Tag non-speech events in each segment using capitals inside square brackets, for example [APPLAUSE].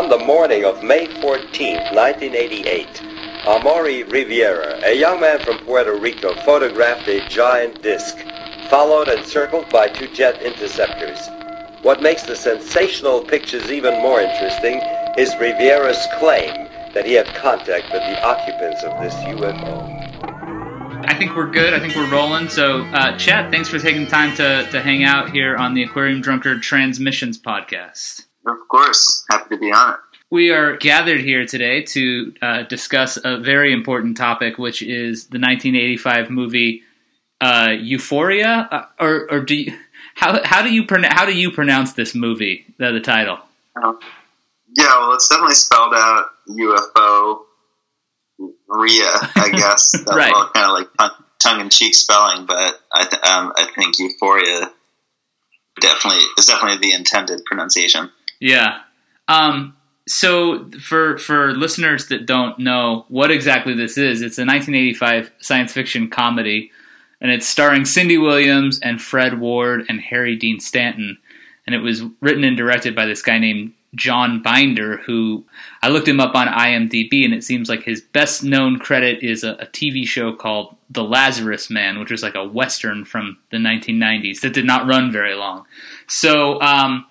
On the morning of May 14, 1988, Amaury Riviera, a young man from Puerto Rico, photographed a giant disc, followed and circled by two jet interceptors. What makes the sensational pictures even more interesting is Riviera's claim that he had contact with the occupants of this UFO. I think we're good. I think we're rolling. So, uh, Chad, thanks for taking time to, to hang out here on the Aquarium Drunkard Transmissions podcast. Of course. Happy to be on it. We are gathered here today to uh, discuss a very important topic, which is the 1985 movie uh, UFOria. Uh, or, or do you, how how do you how do you pronounce this movie? The, the title. Uh, yeah, well, it's definitely spelled out UFO Ria, I [LAUGHS] guess. right. Well, kind of like tongue in cheek spelling, but I th- um, I think Euphoria definitely is definitely the intended pronunciation. Yeah. Um, so for for listeners that don't know what exactly this is, it's a 1985 science fiction comedy, and it's starring Cindy Williams and Fred Ward and Harry Dean Stanton, and it was written and directed by this guy named John Binder, who I looked him up on IMDb, and it seems like his best known credit is a, a, TV show called The Lazarus Man, which was like a western from the 1990s that did not run very long. So, um,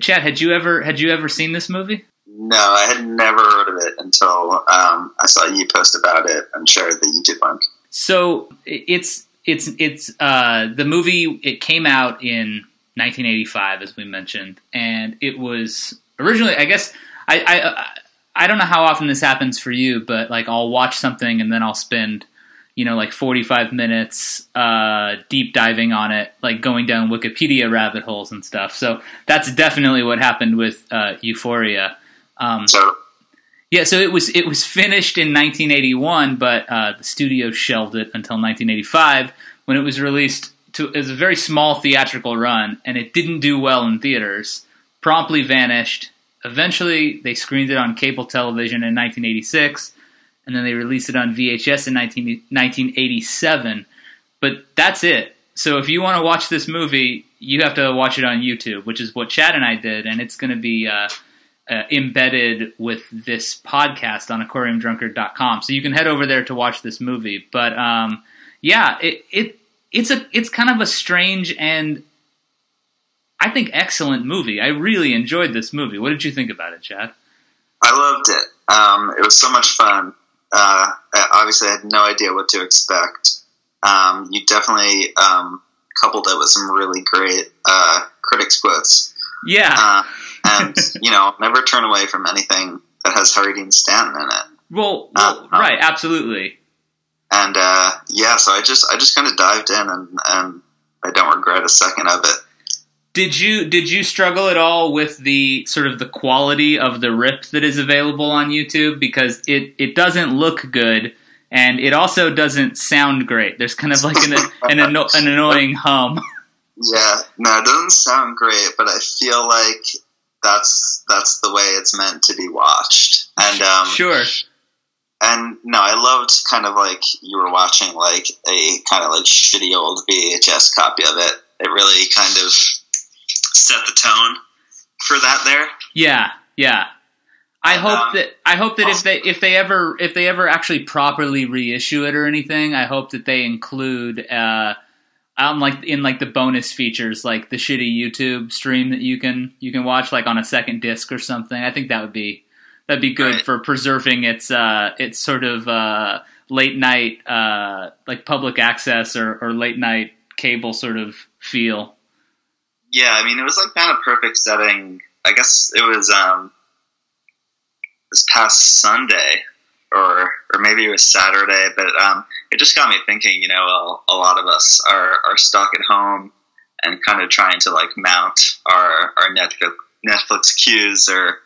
Chad, had you ever had you ever seen this movie? No, I had never heard of it until um, I saw you post about it and shared the YouTube link. So it's it's it's uh, the movie. It came out in 1985, as we mentioned, and it was originally. I guess I, I I don't know how often this happens for you, but like I'll watch something and then I'll spend you know like 45 minutes uh, deep diving on it, like going down Wikipedia rabbit holes and stuff. So that's definitely what happened with uh, UFOria. Um, so yeah, so it was it was finished in 1981, but uh, the studio shelved it until 1985 when it was released to it was a very small theatrical run, and it didn't do well in theaters. Promptly vanished. Eventually, they screened it on cable television in 1986, and then they released it on VHS in 19, 1987. But that's it. So if you want to watch this movie, you have to watch it on YouTube, which is what Chad and I did, and it's going to be uh, uh, embedded with this podcast on aquariumdrunkard.com. So you can head over there to watch this movie. But um, yeah, it, it it's a it's kind of a strange and I think excellent movie. I really enjoyed this movie. What did you think about it, Chad? I loved it. Um, it was so much fun. Uh, obviously, I had no idea what to expect. Um, you definitely um, coupled it with some really great uh, critics quotes. Yeah, uh, and [LAUGHS] you know, never turn away from anything that has Harry Dean Stanton in it. Well, well uh, right, absolutely and uh, yeah, so I just I just kind of dived in, and, and I don't regret a second of it. Did you did you struggle at all with the sort of the quality of the rip that is available on YouTube because it it doesn't look good and it also doesn't sound great. There's kind of like an an, [LAUGHS] an, an annoying hum. Yeah, no, it doesn't sound great, but I feel like that's that's the way it's meant to be watched. And um, sure, and no, I loved kind of like you were watching like a kind of like shitty old VHS copy of it. It really kind of set the tone for that there. Yeah, yeah. I and, hope um, that I hope that if they if they ever if they ever actually properly reissue it or anything, I hope that they include uh um like in like the bonus features like the shitty YouTube stream that you can you can watch like on a second disc or something. I think that would be that'd be good right. for preserving its uh, its sort of uh, late night uh, like public access or, or late night cable sort of feel. Yeah, I mean it was like kind of perfect setting. I guess it was um, this past Sunday or or maybe it was Saturday, but um, it just got me thinking. You know, a, a lot of us are are stuck at home and kind of trying to like mount our our Netflix Netflix queues or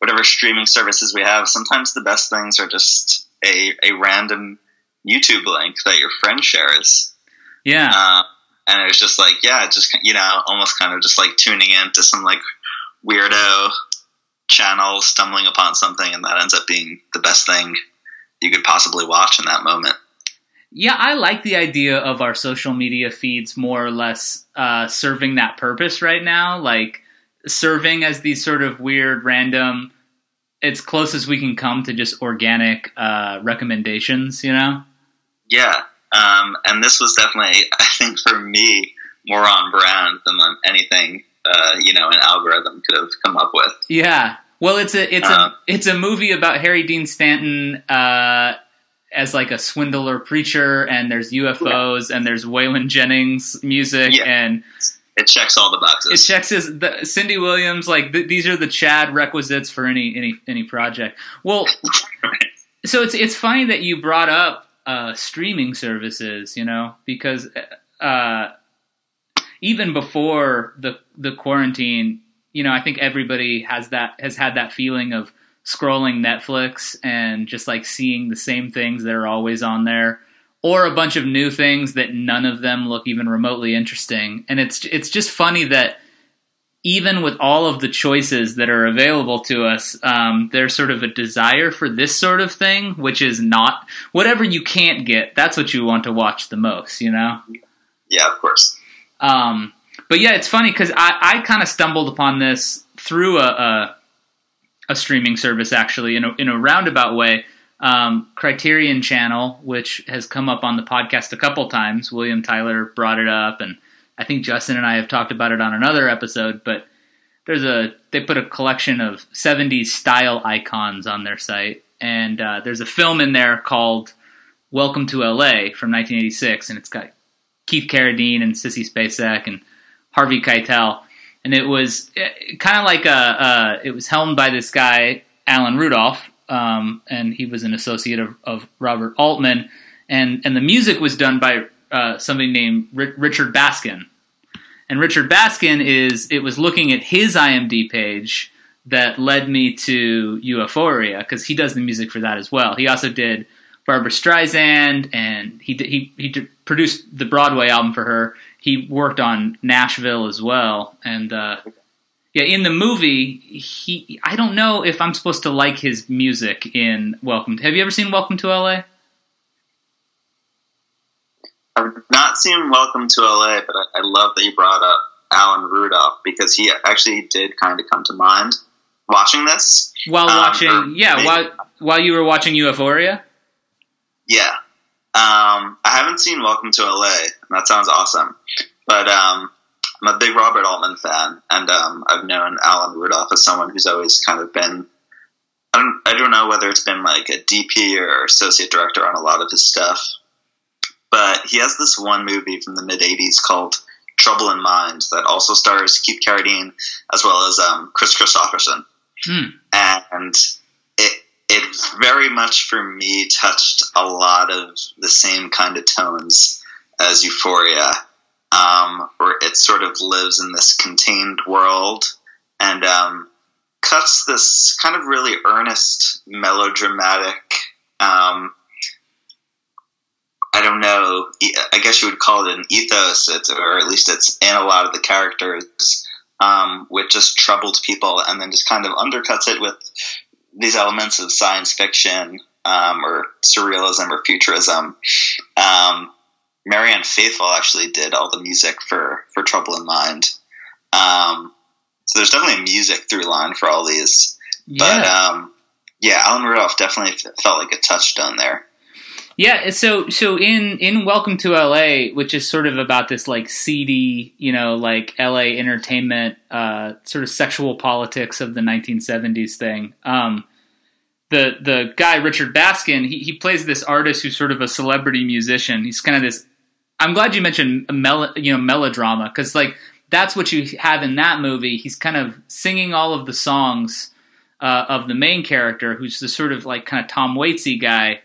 whatever streaming services we have, sometimes the best things are just a, a random YouTube link that your friend shares. Yeah. Uh, and it was just like, yeah, just, you know, almost kind of just like tuning into some like weirdo channel, stumbling upon something, and that ends up being the best thing you could possibly watch in that moment. Yeah, I like the idea of our social media feeds more or less uh, serving that purpose right now. Like, serving as these sort of weird random it's close as we can come to just organic uh, recommendations. You know. Yeah, um, and this was definitely, [LAUGHS] I think, for me, more on brand than anything uh, you know an algorithm could have come up with. Yeah. Well, it's a it's uh, a it's a movie about Harry Dean Stanton uh, as like a swindler preacher, and there's UFOs, yeah. and there's Waylon Jennings music, yeah. and it checks all the boxes. It checks his the, Cindy Williams like th- these are the Chad requisites for any any any project. Well, [LAUGHS] so it's it's funny that you brought up uh, streaming services, you know, because uh, even before the the quarantine, you know, I think everybody has that has had that feeling of scrolling Netflix and just like seeing the same things that are always on there or a bunch of new things that none of them look even remotely interesting. And it's it's just funny that even with all of the choices that are available to us, um, there's sort of a desire for this sort of thing, which is not whatever you can't get. That's what you want to watch the most, you know? Yeah, of course. Um, but yeah, it's funny because I, I kind of stumbled upon this through a, a, a streaming service actually in a, in a roundabout way. Um, Criterion Channel, which has come up on the podcast a couple times. William Tyler brought it up, and I think Justin and I have talked about it on another episode. But there's a they put a collection of 70s style icons on their site, and uh, there's a film in there called Welcome to LA from 1986, and it's got Keith Carradine and Sissy Spacek and Harvey Keitel, and it was eh, kind of like a, it was helmed by this guy Alan Rudolph, um, and he was an associate of, of, Robert Altman, and and the music was done by uh, somebody named R- Richard Baskin, and Richard Baskin is it was looking at his IMDb page that led me to UFOria because he does the music for that as well. He also did Barbra Streisand, and he he he produced the Broadway album for her. He worked on Nashville as well, and uh, yeah, in the movie, he I don't know if I'm supposed to like his music in Welcome. To, have you ever seen Welcome to LA? I've not seen Welcome to LA, but I, I love that you brought up Alan Rudolph because he actually did kind of come to mind watching this while um, watching. Yeah, maybe, while while you were watching UFOria. Yeah. Um, I haven't seen Welcome to LA. And that sounds awesome. But um, I'm a big Robert Altman fan, and um, I've known Alan Rudolph as someone who's always kind of been. I don't, I don't know whether it's been like a DP or associate director on a lot of his stuff, but he has this one movie from the mid '80s called Trouble in Mind that also stars Keith Carradine as well as um, Kris Kristofferson, hmm. and it, it very much for me touched a lot of the same kind of tones as UFOria, um, where it sort of lives in this contained world and um, cuts this kind of really earnest, melodramatic. Um, I don't know. I guess you would call it an ethos, or at least it's in a lot of the characters, um, with just troubled people, and then just kind of undercuts it with these elements of science fiction um, or surrealism or futurism. Um, Marianne Faithfull actually did all the music for for Trouble in Mind. Um, so there's definitely a music through line for all these. Yeah. But um, yeah, Alan Rudolph definitely felt like a touchstone there. Yeah, so so in in Welcome to LA, which is sort of about this like seedy, you know, like LA entertainment, uh, sort of sexual politics of the 1970s thing. Um, the the guy Richard Baskin, he, he plays this artist who's sort of a celebrity musician. He's kind of this. I'm glad you mentioned mel- you know melodrama because like that's what you have in that movie. He's kind of singing all of the songs uh, of the main character, who's the sort of like kind of Tom Waitsy guy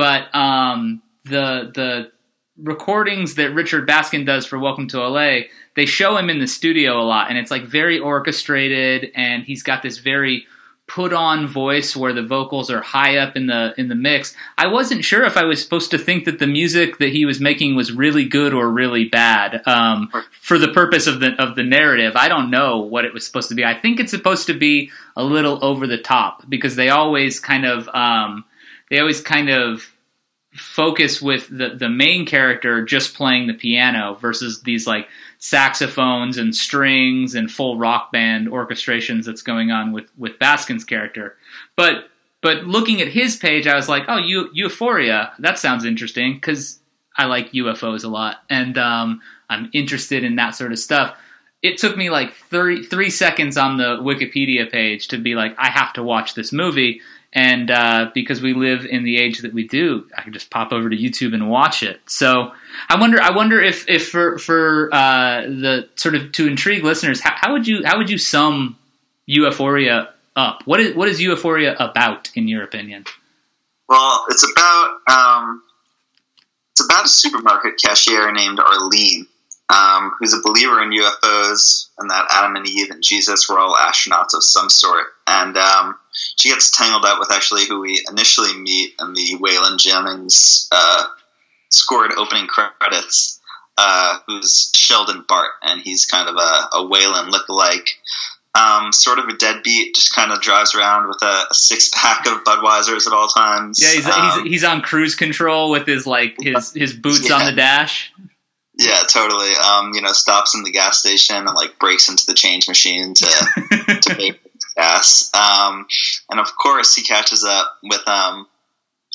but um, the the recordings that Richard Baskin does for Welcome to LA, they show him in the studio a lot, and it's like very orchestrated, and he's got this very put on voice where the vocals are high up in the in the mix. I wasn't sure if I was supposed to think that the music that he was making was really good or really bad um, for the purpose of the of the narrative. I don't know what it was supposed to be. I think it's supposed to be a little over the top because they always kind of um, they always kind of focus with the the main character just playing the piano versus these like saxophones and strings and full rock band orchestrations that's going on with with Baskin's character. But but looking at his page, I was like, oh, Eu- UFOria, that sounds interesting because I like UFOs a lot and um, I'm interested in that sort of stuff. It took me like 30, three seconds on the Wikipedia page to be like, I have to watch this movie. And uh, because we live in the age that we do, I can just pop over to YouTube and watch it. So I wonder, I wonder if, if for for uh, the sort of to intrigue listeners, how, how would you how would you sum UFOria up? What is what is UFOria about, in your opinion? Well, it's about um, it's about a supermarket cashier named Arlene, um, who's a believer in UFOs and that Adam and Eve and Jesus were all astronauts of some sort. And um, she gets tangled up with actually who we initially meet in the Waylon Jennings uh, scored opening credits, uh, who's Sheldon Bart, and he's kind of a, a Waylon lookalike. Um, sort of a deadbeat, just kind of drives around with a, a six pack of Budweisers at all times. Yeah, he's, Um, he's he's on cruise control with his like his his boots on the dash. Yeah, totally. Um, you know, stops in the gas station and like breaks into the change machine to [LAUGHS] to pay for Um, and of course, he catches up with um,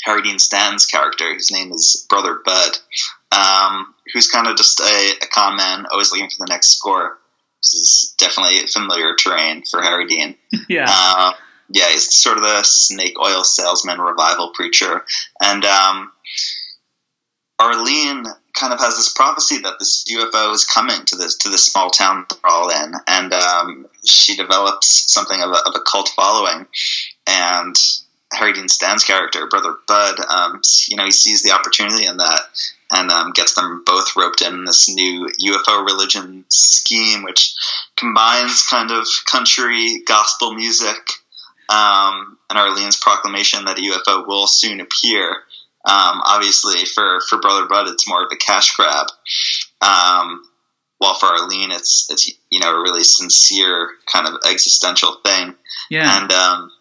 Harry Dean Stanton's character, whose name is Brother Bud, um, who's kind of just a, a con man, always looking for the next score. This is definitely familiar terrain for Harry Dean. [LAUGHS] Yeah, Uh, yeah, he's sort of the snake oil salesman revival preacher. And um, Arlene kind of has this prophecy that this UFO is coming to this to this small town they're all in, and um, she develops something of a, of a cult following. And Harry Dean Stan's character, Brother Bud, um, you know, he sees the opportunity in that and um, gets them both roped in this new UFO religion scheme, which combines kind of country gospel music um, and Arlene's proclamation that a UFO will soon appear. Um, obviously, for, for Brother Bud, it's more of a cash grab. Um, while for Arlene, it's it's you know a really sincere kind of existential thing. yeah, And um,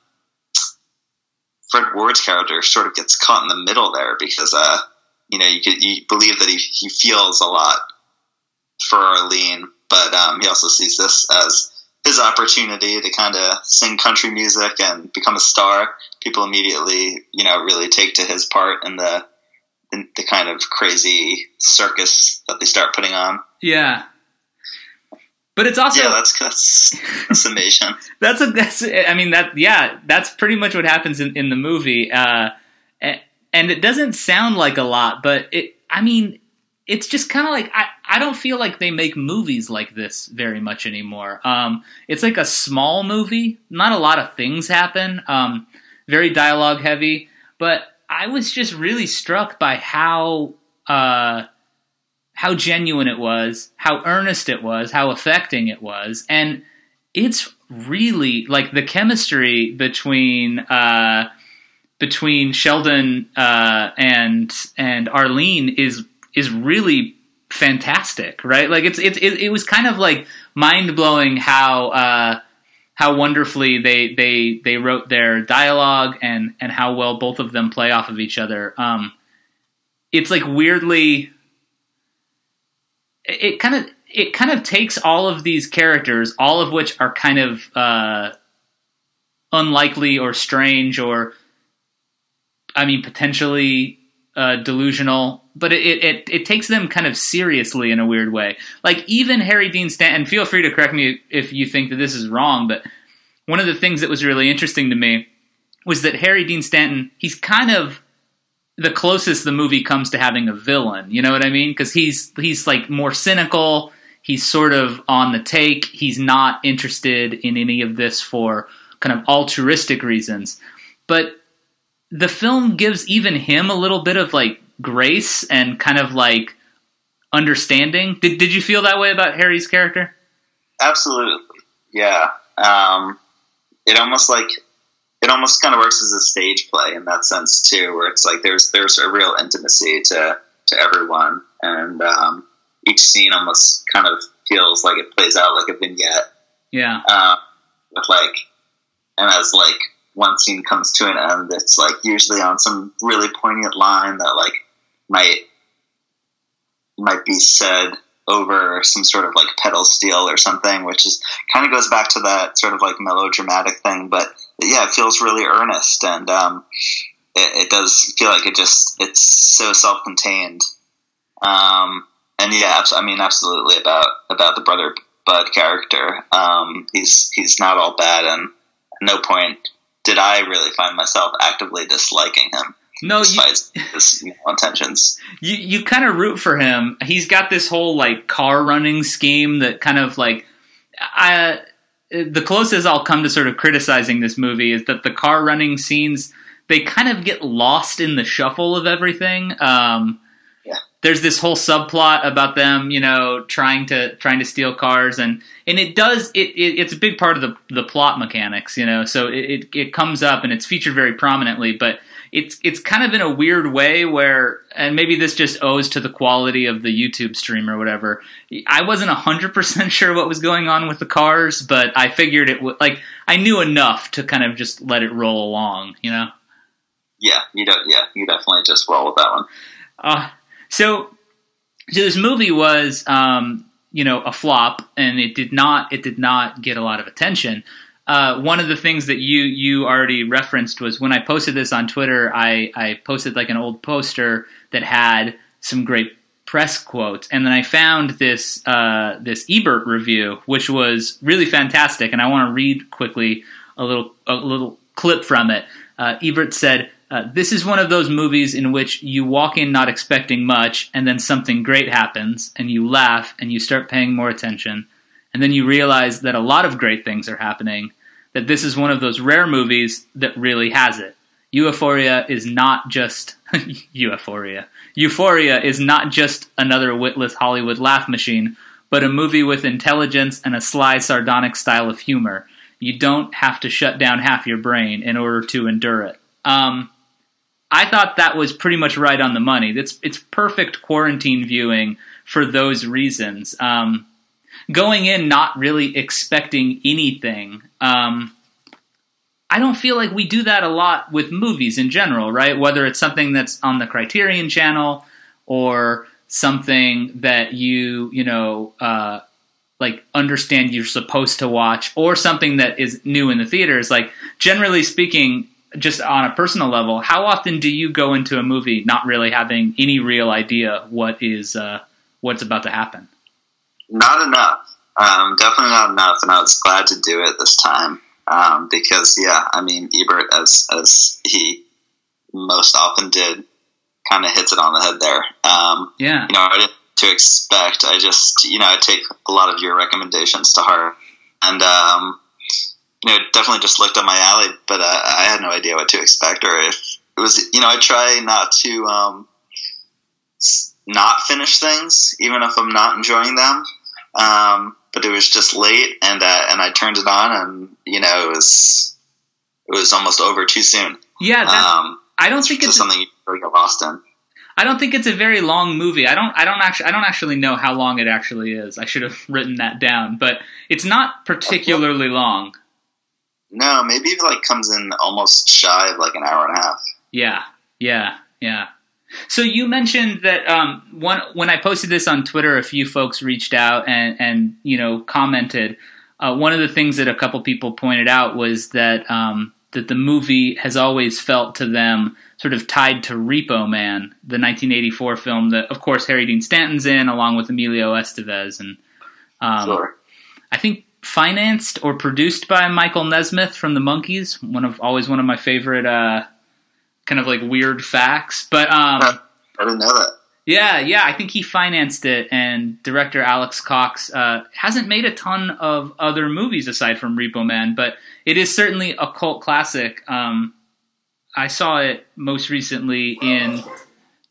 Fred Ward's character sort of gets caught in the middle there because, uh, you know, you could, you believe that he, he feels a lot for Arlene, but um, he also sees this as his opportunity to kind of sing country music and become a star. People immediately, you know, really take to his part in the in the kind of crazy circus that they start putting on. yeah. But it's also yeah, that's that's a summation. [LAUGHS] that's a that's I mean that yeah that's pretty much what happens in, in the movie uh, and it doesn't sound like a lot but it I mean it's just kind of like I, I don't feel like they make movies like this very much anymore. Um, it's like a small movie. Not a lot of things happen. Um, very dialogue heavy. But I was just really struck by how uh, how genuine it was, how earnest it was, how affecting it was, and it's really like the chemistry between uh, between Sheldon uh, and and Arlene is is really fantastic, right? Like it's it's it, it was kind of like mind blowing how uh, how wonderfully they they they wrote their dialogue and and how well both of them play off of each other. Um, it's like weirdly it kind of it kind of takes all of these characters, all of which are kind of uh, unlikely or strange or, I mean, potentially uh, delusional, but it, it it takes them kind of seriously in a weird way. Like even Harry Dean Stanton. Feel free to correct me if you think that this is wrong, but one of the things that was really interesting to me was that Harry Dean Stanton. He's kind of the closest the movie comes to having a villain. You know what I mean? Because he's he's like more cynical. He's sort of on the take. He's not interested in any of this for kind of altruistic reasons. But the film gives even him a little bit of like grace and kind of like understanding. Did did you feel that way about Harry's character? Absolutely, yeah. Um, it almost like it almost kind of works as a stage play in that sense too, where it's like there's there's a real intimacy to to everyone, and um, each scene almost kind of feels like it plays out like a vignette, Yeah. uh, with like, and as like one scene comes to an end, it's like usually on some really poignant line that like might might be said over some sort of like pedal steel or something, which is kind of goes back to that sort of like melodramatic thing. But yeah, it feels really earnest, and um, it, it, does feel like it just it's so self contained. Um, and yeah, I mean, absolutely about about the brother Bud character. Um, he's he's not all bad, and no point did I really find myself actively disliking him. No, despite you, his intentions. You you kind of root for him. He's got this whole like car running scheme that kind of like I the closest I'll come to sort of criticizing this movie is that the car running scenes they kind of get lost in the shuffle of everything. Um, yeah. There's this whole subplot about them, you know, trying to trying to steal cars, and and it does it, it it's a big part of the the plot mechanics, you know. So it, it it comes up and it's featured very prominently, but it's it's kind of in a weird way where and maybe this just owes to the quality of the YouTube stream or whatever. I wasn't 100% [LAUGHS] sure what was going on with the cars, but I figured it would like I knew enough to kind of just let it roll along, you know. Yeah, you don't yeah, you definitely just roll with that one. Uh so so this movie was um you know a flop and it did not it did not get a lot of attention uh, one of the things that you you already referenced was when I posted this on Twitter. I, I posted like an old poster that had some great press quotes, and then I found this uh, this Ebert review, which was really fantastic. And I want to read quickly a little a little clip from it. Uh, Ebert said. Uh, this is one of those movies in which you walk in not expecting much, and then something great happens, and you laugh, and you start paying more attention, and then you realize that a lot of great things are happening, that this is one of those rare movies that really has it. UFOria is not just [LAUGHS] UFOria. UFOria is not just another witless Hollywood laugh machine, but a movie with intelligence and a sly, sardonic style of humor. You don't have to shut down half your brain in order to endure it. Um, I thought that was pretty much right on the money. It's it's perfect quarantine viewing for those reasons. Um, going in not really expecting anything. Um, I don't feel like we do that a lot with movies in general, right? Whether it's something that's on the Criterion Channel or something that you, you know, uh, like understand you're supposed to watch, or something that is new in the theaters. Like generally speaking, just on a personal level, how often do you go into a movie not really having any real idea what is uh, what's about to happen? Not enough. Um, definitely not enough, and I was glad to do it this time um, because, yeah, I mean, Ebert, as as he most often did, kind of hits it on the head there. Um, yeah, you know, I didn't to expect. I just, you know, I take a lot of your recommendations to heart, and um, you know, definitely just looked up my alley, but uh, I had no idea what to expect, or if it was, you know, I try not to um, not finish things, even if I'm not enjoying them. Um, but it was just late, and uh, and I turned it on, and you know, it was it was almost over too soon. Yeah, um, I don't think it's something you really get lost in. I don't think it's a very long movie. I don't. I don't actually. I don't actually know how long it actually is. I should have [LAUGHS] written that down, but it's not particularly long. No, maybe it like comes in almost shy of like an hour and a half. Yeah, yeah, yeah. So you mentioned that um, one when I posted this on Twitter, a few folks reached out and and you know commented. Uh, one of the things that a couple people pointed out was that um, that the movie has always felt to them sort of tied to Repo Man, the 1984 film that, of course, Harry Dean Stanton's in, along with Emilio Estevez, and um, sure. I think financed or produced by Michael Nesmith from the Monkees. One of always one of my favorite uh, kind of like weird facts. But um, I didn't know that. Yeah, yeah, I think he financed it, and director Alex Cox uh, hasn't made a ton of other movies aside from Repo Man, but it is certainly a cult classic. Um, I saw it most recently in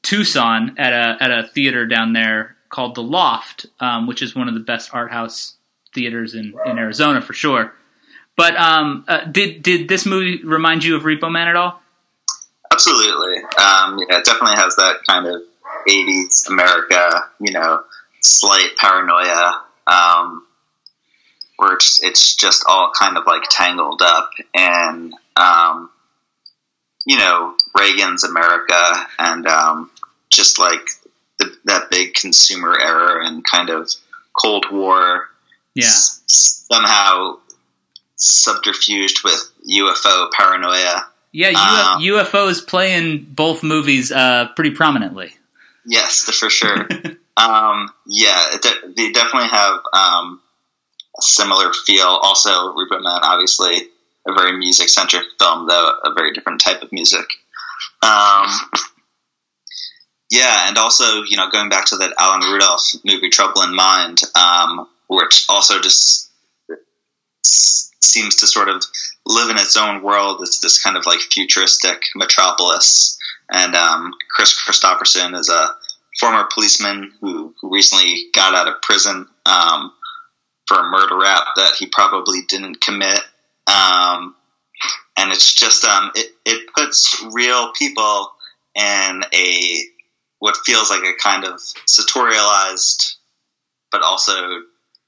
Tucson at a at a theater down there called the Loft, um, which is one of the best art house theaters in, in Arizona for sure. But um, uh, did did this movie remind you of Repo Man at all? Absolutely. Um, yeah, it definitely has that kind of 80s America, you know, slight paranoia, um, where it's, it's just all kind of like tangled up. And, um, you know, Reagan's America and um, just like the, that big consumer era and kind of Cold War. Yeah. s- somehow subterfuged with UFO paranoia. Yeah, Um, UFOs play in both movies uh, pretty prominently. Yes, for sure. [LAUGHS] um, yeah, de- they definitely have um, a similar feel. Also, Repo Man, obviously, a very music centric film, though a very different type of music. Um, yeah, and also, you know, going back to that Alan Rudolph movie, Trouble in Mind, um, which also just seems to sort of live in its own world. It's this kind of like futuristic metropolis. And um, Kris Kristofferson is a former policeman who, recently got out of prison um, for a murder rap that he probably didn't commit. Um, and it's just um, it, it puts real people in a what feels like a kind of sartorialized, but also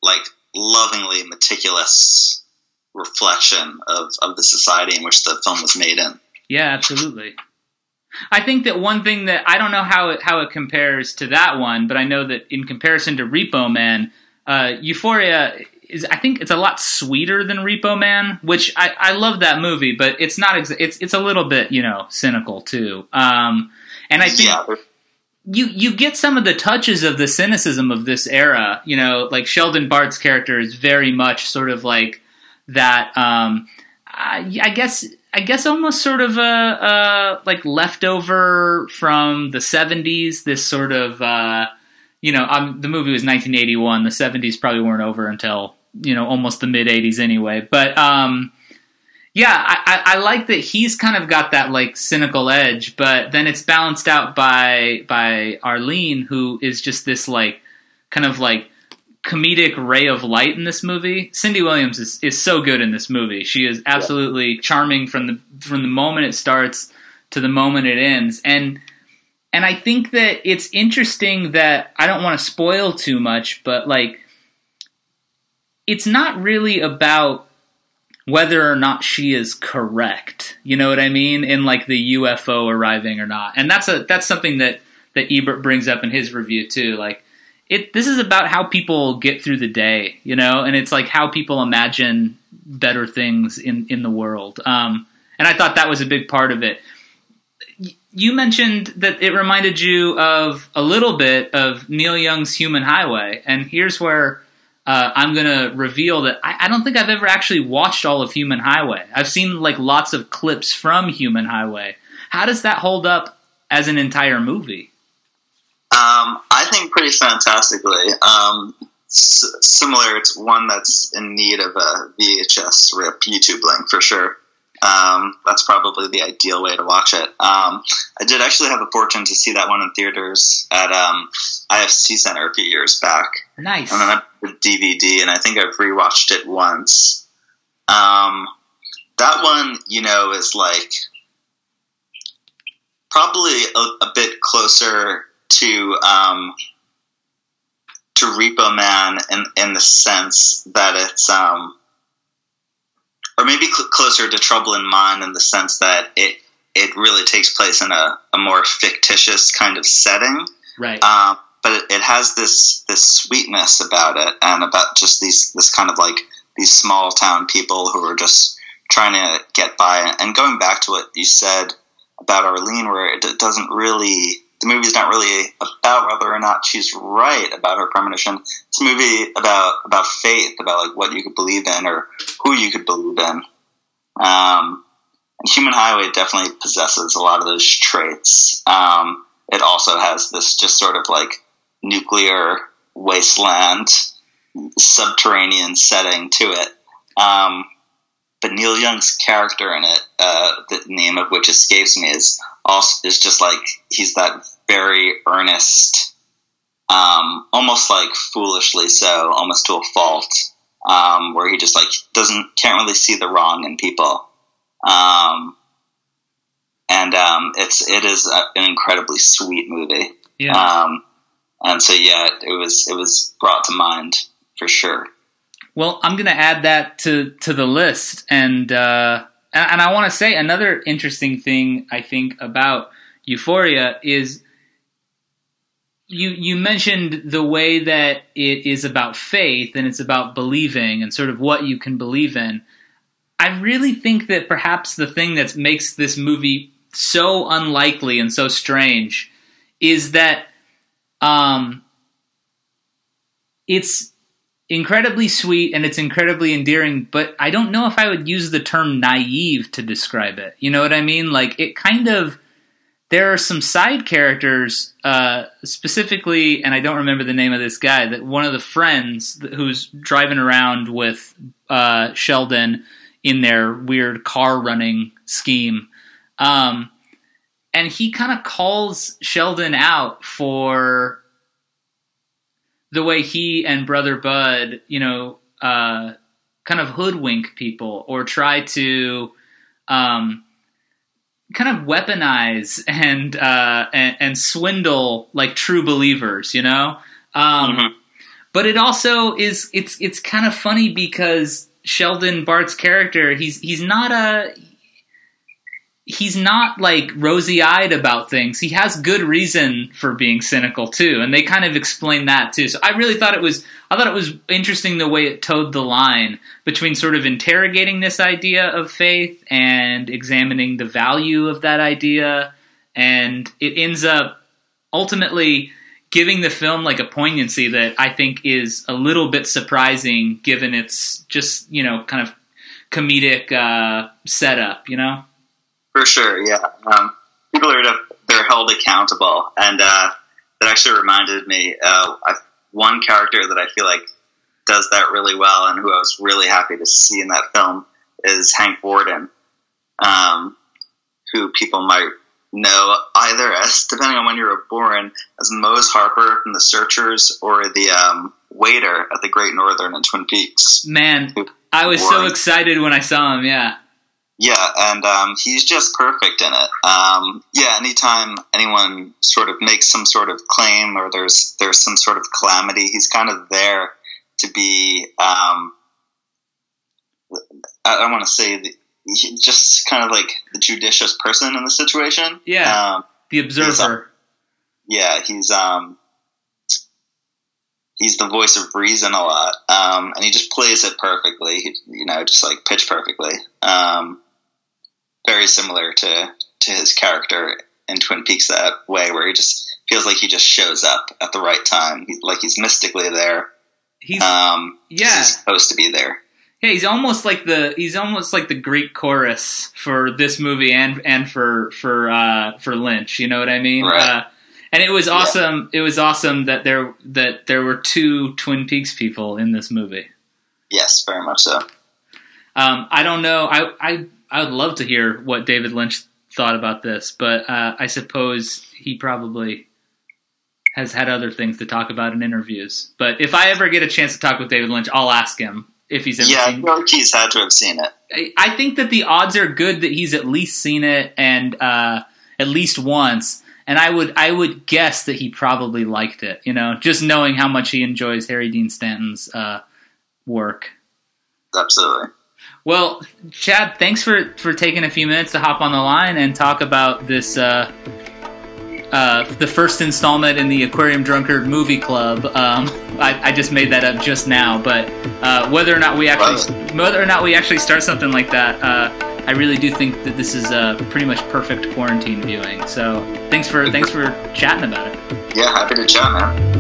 like lovingly meticulous reflection of, of the society in which the film was made in. Yeah, absolutely. I think that one thing that I don't know how it how it compares to that one, but I know that in comparison to Repo Man, uh, UFOria is I think it's a lot sweeter than Repo Man, which I, I love that movie, but it's not exa- it's it's a little bit you know cynical too. Um, and I think yeah, you you get some of the touches of the cynicism of this era. You know, like Sheldon Bart's character is very much sort of like that. Um, I, I guess I guess almost sort of a, a like leftover from the '70s. This sort of uh, you know, um, the movie was 1981. The '70s probably weren't over until you know almost the mid '80s anyway. But um, yeah, I, I, I like that he's kind of got that like cynical edge, but then it's balanced out by by Arlene, who is just this like kind of like comedic ray of light in this movie. Cindy Williams is, is so good in this movie. She is absolutely charming from the from the moment it starts to the moment it ends. And and I think that it's interesting that I don't want to spoil too much, but like it's not really about whether or not she is correct. You know what I mean? In like the UFO arriving or not. And that's a that's something that that Ebert brings up in his review too. Like it this is about how people get through the day, you know, and it's like how people imagine better things in in the world. Um and I thought that was a big part of it. You mentioned that it reminded you of a little bit of Neil Young's Human Highway, and here's where uh, I'm going to reveal that I, I don't think I've ever actually watched all of Human Highway. I've seen like lots of clips from Human Highway. How does that hold up as an entire movie? Um, I think pretty fantastically. Um, s- similar, it's one that's in need of a VHS rip YouTube link for sure. Um, that's probably the ideal way to watch it. Um, I did actually have the fortune to see that one in theaters at um, IFC Center a few years back, Nice. and then I put the DVD, and I think I've rewatched it once. Um, that one, you know, is like probably a, a bit closer to um, to Repo Man in in the sense that it's um, or maybe cl- closer to Trouble in Mind in the sense that it it really takes place in a, a more fictitious kind of setting. Right. Um, but it, it has this this sweetness about it, and about just these this kind of like these small town people who are just trying to get by. And going back to what you said about Arlene, where it, doesn't really the movie's not really about whether or not she's right about her premonition. It's a movie about about faith, about like what you could believe in or who you could believe in. Um, and Human Highway definitely possesses a lot of those traits. Um, it also has this just sort of like nuclear wasteland, subterranean setting to it. Um, but Neil Young's character in it, uh, the name of which escapes me, is also is just like he's that very earnest, um, almost like foolishly so, almost to a fault, um, where he just like doesn't can't really see the wrong in people. Um, and um, it's it is a, an incredibly sweet movie. yeah. And so yeah, it was it was brought to mind for sure. Well, I'm going to add that to to the list, and uh, and I want to say another interesting thing I think about UFOria is you you mentioned the way that it is about faith and it's about believing and sort of what you can believe in. I really think that perhaps the thing that makes this movie so unlikely and so strange is that um, it's incredibly sweet and it's incredibly endearing, but I don't know if I would use the term naive to describe it. You know what I mean? Like it kind of there are some side characters, uh, specifically, and I don't remember the name of this guy. That one of the friends who's driving around with uh, Sheldon in their weird car running scheme, um, and he kind of calls Sheldon out for the way he and brother Bud, you know, uh, kind of hoodwink people or try to. Um, kind of weaponize and, uh, and, and swindle like true believers, you know. Um, mm-hmm. But it also is it's it's kind of funny because Sheldon Bart's character he's he's not a he's not like rosy eyed about things. He has good reason for being cynical too, and they kind of explain that too. So I really thought it was I thought it was interesting the way it toed the line between sort of interrogating this idea of faith and examining the value of that idea, and it ends up ultimately giving the film like a poignancy that I think is a little bit surprising given its just you know kind of comedic uh, setup, you know. For sure, yeah. Um, people are they're held accountable, and uh, that actually reminded me. Uh, one character that I feel like does that really well, and who I was really happy to see in that film is Hank Worden, um, who people might know either as, depending on when you were born, as Mose Harper from The Searchers or the um, waiter at the Great Northern in Twin Peaks. Man, I was so excited when I saw him. Yeah. Yeah, and um, he's just perfect in it. Um, yeah, anytime anyone sort of makes some sort of claim or there's there's some sort of calamity, he's kind of there to be. Um, I, I want to say the, just kind of like the judicious person in the situation. Yeah, um, the observer. He's, uh, yeah, he's um, he's the voice of reason a lot, um, and he just plays it perfectly. He, you know, just like pitch perfectly. Um, very similar to to his character in Twin Peaks that way, where he just feels like he just shows up at the right time, he's, like he's mystically there. He's um, yeah he's supposed to be there. Yeah, he's almost like the he's almost like the Greek chorus for this movie and and for for uh, for Lynch. You know what I mean? Right. Uh, and it was awesome. Yeah. It was awesome that there that there were two Twin Peaks people in this movie. Yes, very much so. Um, I don't know. I, I I would love to hear what David Lynch thought about this, but uh, I suppose he probably has had other things to talk about in interviews. But if I ever get a chance to talk with David Lynch, I'll ask him if he's ever yeah, seen. Yeah, he's had to have seen it. I think that the odds are good that he's at least seen it and uh, at least once. And I would I would guess that he probably liked it. You know, just knowing how much he enjoys Harry Dean Stanton's uh, work. Absolutely. Well, Chad, thanks for, for taking a few minutes to hop on the line and talk about this, uh, uh, the first installment in the Aquarium Drunkard Movie Club. Um, I, I, just made that up just now, but uh, whether or not we actually whether or not we actually start something like that, uh, I really do think that this is a pretty much perfect quarantine viewing. So thanks for thanks for chatting about it. Yeah, happy to chat, man.